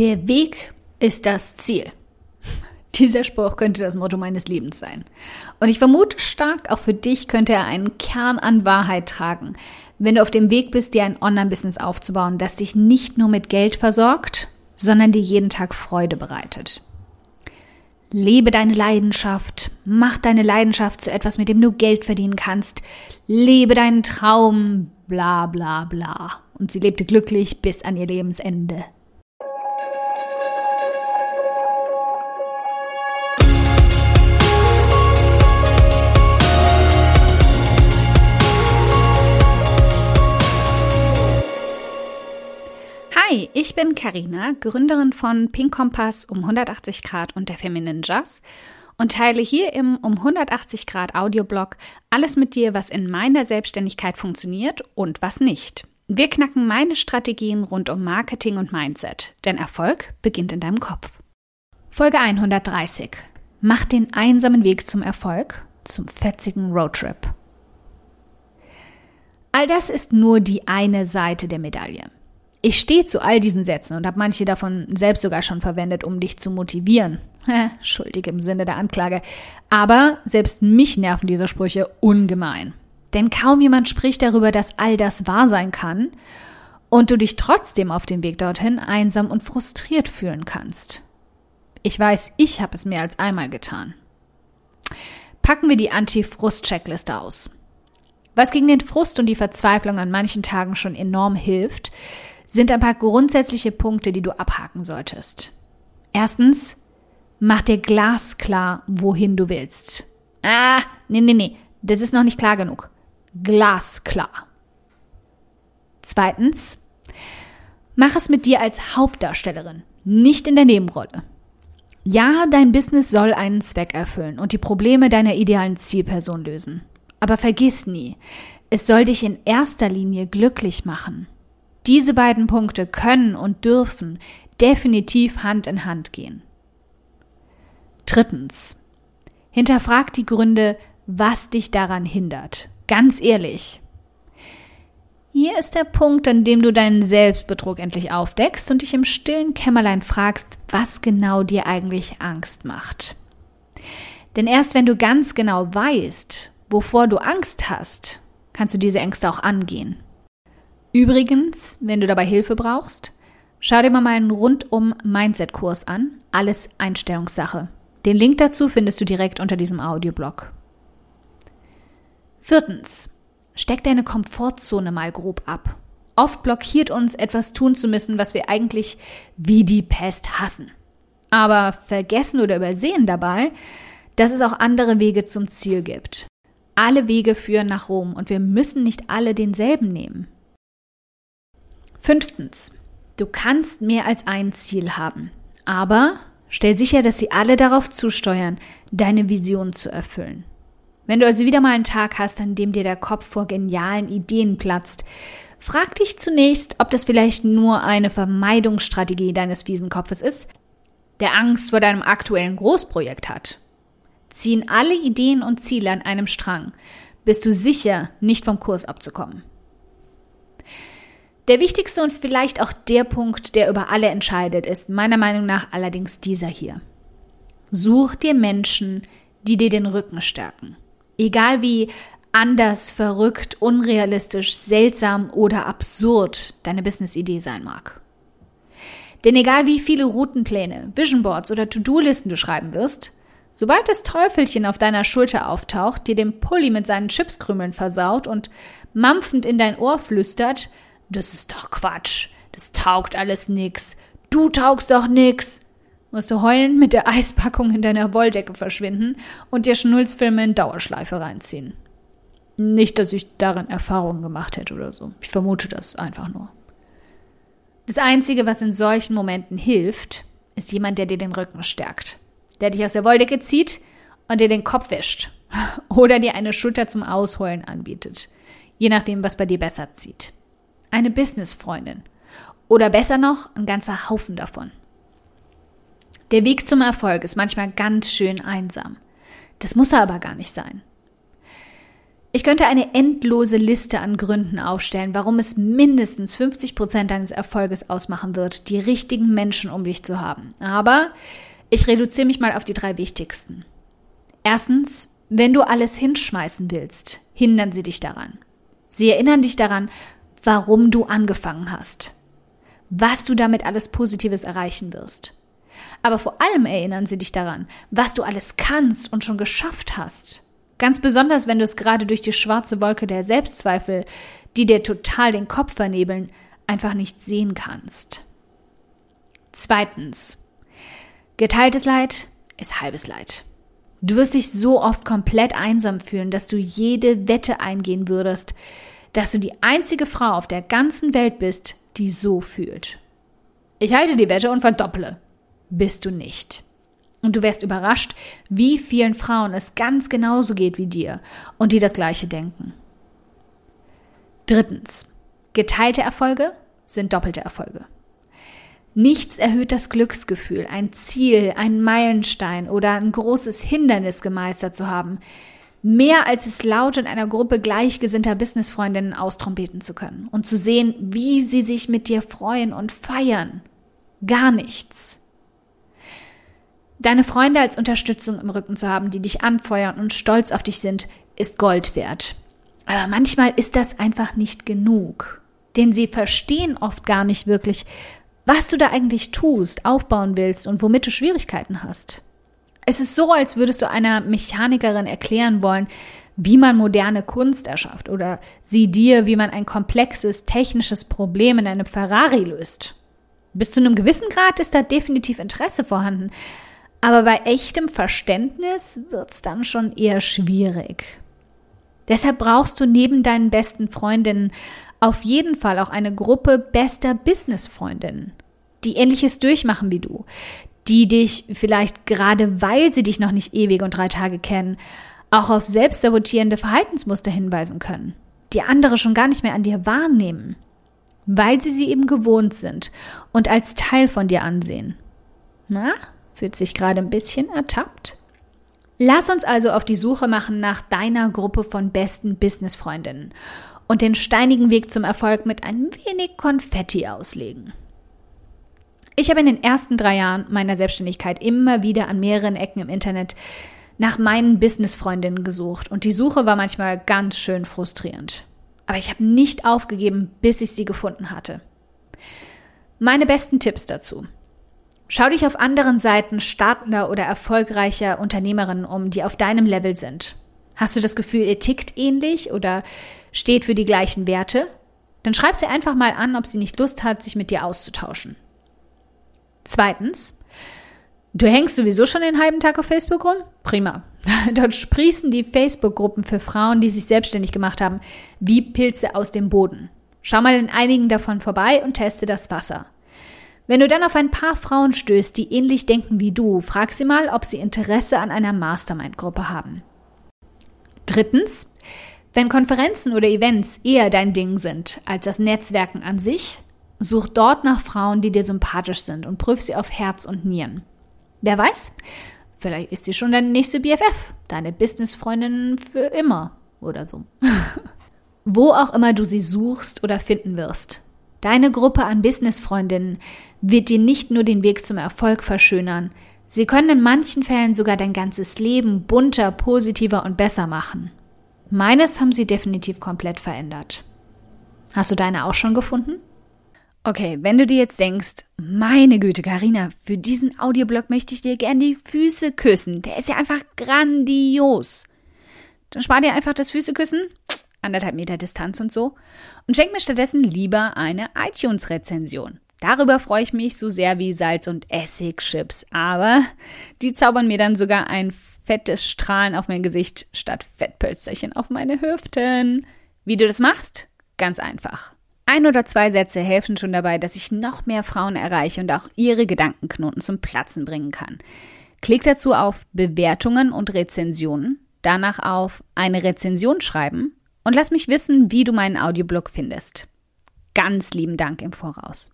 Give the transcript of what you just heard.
Der Weg ist das Ziel. Dieser Spruch könnte das Motto meines Lebens sein. Und ich vermute stark, auch für dich könnte er einen Kern an Wahrheit tragen, wenn du auf dem Weg bist, dir ein Online-Business aufzubauen, das dich nicht nur mit Geld versorgt, sondern dir jeden Tag Freude bereitet. Lebe deine Leidenschaft, mach deine Leidenschaft zu etwas, mit dem du Geld verdienen kannst. Lebe deinen Traum, bla bla bla. Und sie lebte glücklich bis an ihr Lebensende. Hi, ich bin Karina, Gründerin von Pink Kompass um 180 Grad und der Feminine Jazz und teile hier im um 180 Grad Audioblog alles mit dir, was in meiner Selbstständigkeit funktioniert und was nicht. Wir knacken meine Strategien rund um Marketing und Mindset, denn Erfolg beginnt in deinem Kopf. Folge 130. Mach den einsamen Weg zum Erfolg, zum fetzigen Roadtrip. All das ist nur die eine Seite der Medaille. Ich stehe zu all diesen Sätzen und habe manche davon selbst sogar schon verwendet, um dich zu motivieren. Schuldig im Sinne der Anklage. Aber selbst mich nerven diese Sprüche ungemein. Denn kaum jemand spricht darüber, dass all das wahr sein kann und du dich trotzdem auf dem Weg dorthin einsam und frustriert fühlen kannst. Ich weiß, ich habe es mehr als einmal getan. Packen wir die Anti-Frust-Checkliste aus. Was gegen den Frust und die Verzweiflung an manchen Tagen schon enorm hilft, sind ein paar grundsätzliche Punkte, die du abhaken solltest. Erstens, mach dir glasklar, wohin du willst. Ah, nee, nee, nee, das ist noch nicht klar genug. Glasklar. Zweitens, mach es mit dir als Hauptdarstellerin, nicht in der Nebenrolle. Ja, dein Business soll einen Zweck erfüllen und die Probleme deiner idealen Zielperson lösen. Aber vergiss nie, es soll dich in erster Linie glücklich machen. Diese beiden Punkte können und dürfen definitiv Hand in Hand gehen. Drittens. Hinterfrag die Gründe, was dich daran hindert. Ganz ehrlich. Hier ist der Punkt, an dem du deinen Selbstbetrug endlich aufdeckst und dich im stillen Kämmerlein fragst, was genau dir eigentlich Angst macht. Denn erst wenn du ganz genau weißt, wovor du Angst hast, kannst du diese Ängste auch angehen. Übrigens, wenn du dabei Hilfe brauchst, schau dir mal meinen rundum Mindset-Kurs an. Alles Einstellungssache. Den Link dazu findest du direkt unter diesem Audioblog. Viertens. Steck deine Komfortzone mal grob ab. Oft blockiert uns, etwas tun zu müssen, was wir eigentlich wie die Pest hassen. Aber vergessen oder übersehen dabei, dass es auch andere Wege zum Ziel gibt. Alle Wege führen nach Rom und wir müssen nicht alle denselben nehmen. Fünftens, du kannst mehr als ein Ziel haben, aber stell sicher, dass sie alle darauf zusteuern, deine Vision zu erfüllen. Wenn du also wieder mal einen Tag hast, an dem dir der Kopf vor genialen Ideen platzt, frag dich zunächst, ob das vielleicht nur eine Vermeidungsstrategie deines fiesen Kopfes ist, der Angst vor deinem aktuellen Großprojekt hat. Ziehen alle Ideen und Ziele an einem Strang, bist du sicher, nicht vom Kurs abzukommen. Der wichtigste und vielleicht auch der Punkt, der über alle entscheidet, ist meiner Meinung nach allerdings dieser hier. Such dir Menschen, die dir den Rücken stärken. Egal wie anders, verrückt, unrealistisch, seltsam oder absurd deine Business-Idee sein mag. Denn egal wie viele Routenpläne, Visionboards oder To-Do-Listen du schreiben wirst, sobald das Teufelchen auf deiner Schulter auftaucht, dir den Pulli mit seinen Chipskrümeln versaut und mampfend in dein Ohr flüstert, das ist doch Quatsch. Das taugt alles nix. Du taugst doch nix. Musst du heulend mit der Eispackung in deiner Wolldecke verschwinden und dir Schnulzfilme in Dauerschleife reinziehen. Nicht, dass ich darin Erfahrungen gemacht hätte oder so. Ich vermute das einfach nur. Das Einzige, was in solchen Momenten hilft, ist jemand, der dir den Rücken stärkt. Der dich aus der Wolldecke zieht und dir den Kopf wäscht. Oder dir eine Schulter zum Ausheulen anbietet. Je nachdem, was bei dir besser zieht eine Businessfreundin oder besser noch ein ganzer Haufen davon. Der Weg zum Erfolg ist manchmal ganz schön einsam. Das muss er aber gar nicht sein. Ich könnte eine endlose Liste an Gründen aufstellen, warum es mindestens 50 Prozent deines Erfolges ausmachen wird, die richtigen Menschen um dich zu haben. Aber ich reduziere mich mal auf die drei wichtigsten. Erstens, wenn du alles hinschmeißen willst, hindern sie dich daran. Sie erinnern dich daran, warum du angefangen hast, was du damit alles Positives erreichen wirst. Aber vor allem erinnern sie dich daran, was du alles kannst und schon geschafft hast Ganz besonders, wenn du es gerade durch die schwarze Wolke der Selbstzweifel, die dir total den Kopf vernebeln, einfach nicht sehen kannst. Zweitens. Geteiltes Leid ist halbes Leid. Du wirst dich so oft komplett einsam fühlen, dass du jede Wette eingehen würdest, dass du die einzige Frau auf der ganzen Welt bist, die so fühlt. Ich halte die Wette und verdopple. Bist du nicht. Und du wärst überrascht, wie vielen Frauen es ganz genauso geht wie dir und die das gleiche denken. Drittens. Geteilte Erfolge sind doppelte Erfolge. Nichts erhöht das Glücksgefühl, ein Ziel, einen Meilenstein oder ein großes Hindernis gemeistert zu haben, mehr als es laut in einer Gruppe gleichgesinnter Businessfreundinnen austrompeten zu können und zu sehen, wie sie sich mit dir freuen und feiern. Gar nichts. Deine Freunde als Unterstützung im Rücken zu haben, die dich anfeuern und stolz auf dich sind, ist Gold wert. Aber manchmal ist das einfach nicht genug. Denn sie verstehen oft gar nicht wirklich, was du da eigentlich tust, aufbauen willst und womit du Schwierigkeiten hast. Es ist so, als würdest du einer Mechanikerin erklären wollen, wie man moderne Kunst erschafft oder sie dir, wie man ein komplexes technisches Problem in einem Ferrari löst. Bis zu einem gewissen Grad ist da definitiv Interesse vorhanden, aber bei echtem Verständnis wird's dann schon eher schwierig. Deshalb brauchst du neben deinen besten Freundinnen auf jeden Fall auch eine Gruppe bester Businessfreundinnen, die ähnliches durchmachen wie du, die dich vielleicht gerade weil sie dich noch nicht ewig und drei Tage kennen, auch auf selbstsabotierende Verhaltensmuster hinweisen können, die andere schon gar nicht mehr an dir wahrnehmen, weil sie sie eben gewohnt sind und als Teil von dir ansehen. Na, Fühlt sich gerade ein bisschen ertappt? Lass uns also auf die Suche machen nach deiner Gruppe von besten Businessfreundinnen und den steinigen Weg zum Erfolg mit ein wenig Konfetti auslegen. Ich habe in den ersten drei Jahren meiner Selbstständigkeit immer wieder an mehreren Ecken im Internet nach meinen Businessfreundinnen gesucht und die Suche war manchmal ganz schön frustrierend. Aber ich habe nicht aufgegeben, bis ich sie gefunden hatte. Meine besten Tipps dazu. Schau dich auf anderen Seiten startender oder erfolgreicher Unternehmerinnen um, die auf deinem Level sind. Hast du das Gefühl, ihr tickt ähnlich oder steht für die gleichen Werte? Dann schreib sie einfach mal an, ob sie nicht Lust hat, sich mit dir auszutauschen. Zweitens, du hängst sowieso schon den halben Tag auf Facebook rum? Prima. Dort sprießen die Facebook-Gruppen für Frauen, die sich selbstständig gemacht haben, wie Pilze aus dem Boden. Schau mal in einigen davon vorbei und teste das Wasser. Wenn du dann auf ein paar Frauen stößt, die ähnlich denken wie du, frag sie mal, ob sie Interesse an einer Mastermind-Gruppe haben. Drittens, wenn Konferenzen oder Events eher dein Ding sind als das Netzwerken an sich, such dort nach Frauen, die dir sympathisch sind und prüf sie auf Herz und Nieren. Wer weiß, vielleicht ist sie schon deine nächste BFF, deine Businessfreundin für immer oder so. Wo auch immer du sie suchst oder finden wirst, Deine Gruppe an Businessfreundinnen wird dir nicht nur den Weg zum Erfolg verschönern, sie können in manchen Fällen sogar dein ganzes Leben bunter, positiver und besser machen. Meines haben sie definitiv komplett verändert. Hast du deine auch schon gefunden? Okay, wenn du dir jetzt denkst, meine Güte, Karina, für diesen Audioblog möchte ich dir gern die Füße küssen. Der ist ja einfach grandios. Dann spar dir einfach das Füßeküssen anderthalb Meter Distanz und so, und schenk mir stattdessen lieber eine iTunes-Rezension. Darüber freue ich mich so sehr wie Salz- und Essigchips, aber die zaubern mir dann sogar ein fettes Strahlen auf mein Gesicht statt Fettpölsterchen auf meine Hüften. Wie du das machst? Ganz einfach. Ein oder zwei Sätze helfen schon dabei, dass ich noch mehr Frauen erreiche und auch ihre Gedankenknoten zum Platzen bringen kann. Klick dazu auf Bewertungen und Rezensionen, danach auf eine Rezension schreiben und lass mich wissen, wie du meinen Audioblog findest. Ganz lieben Dank im Voraus.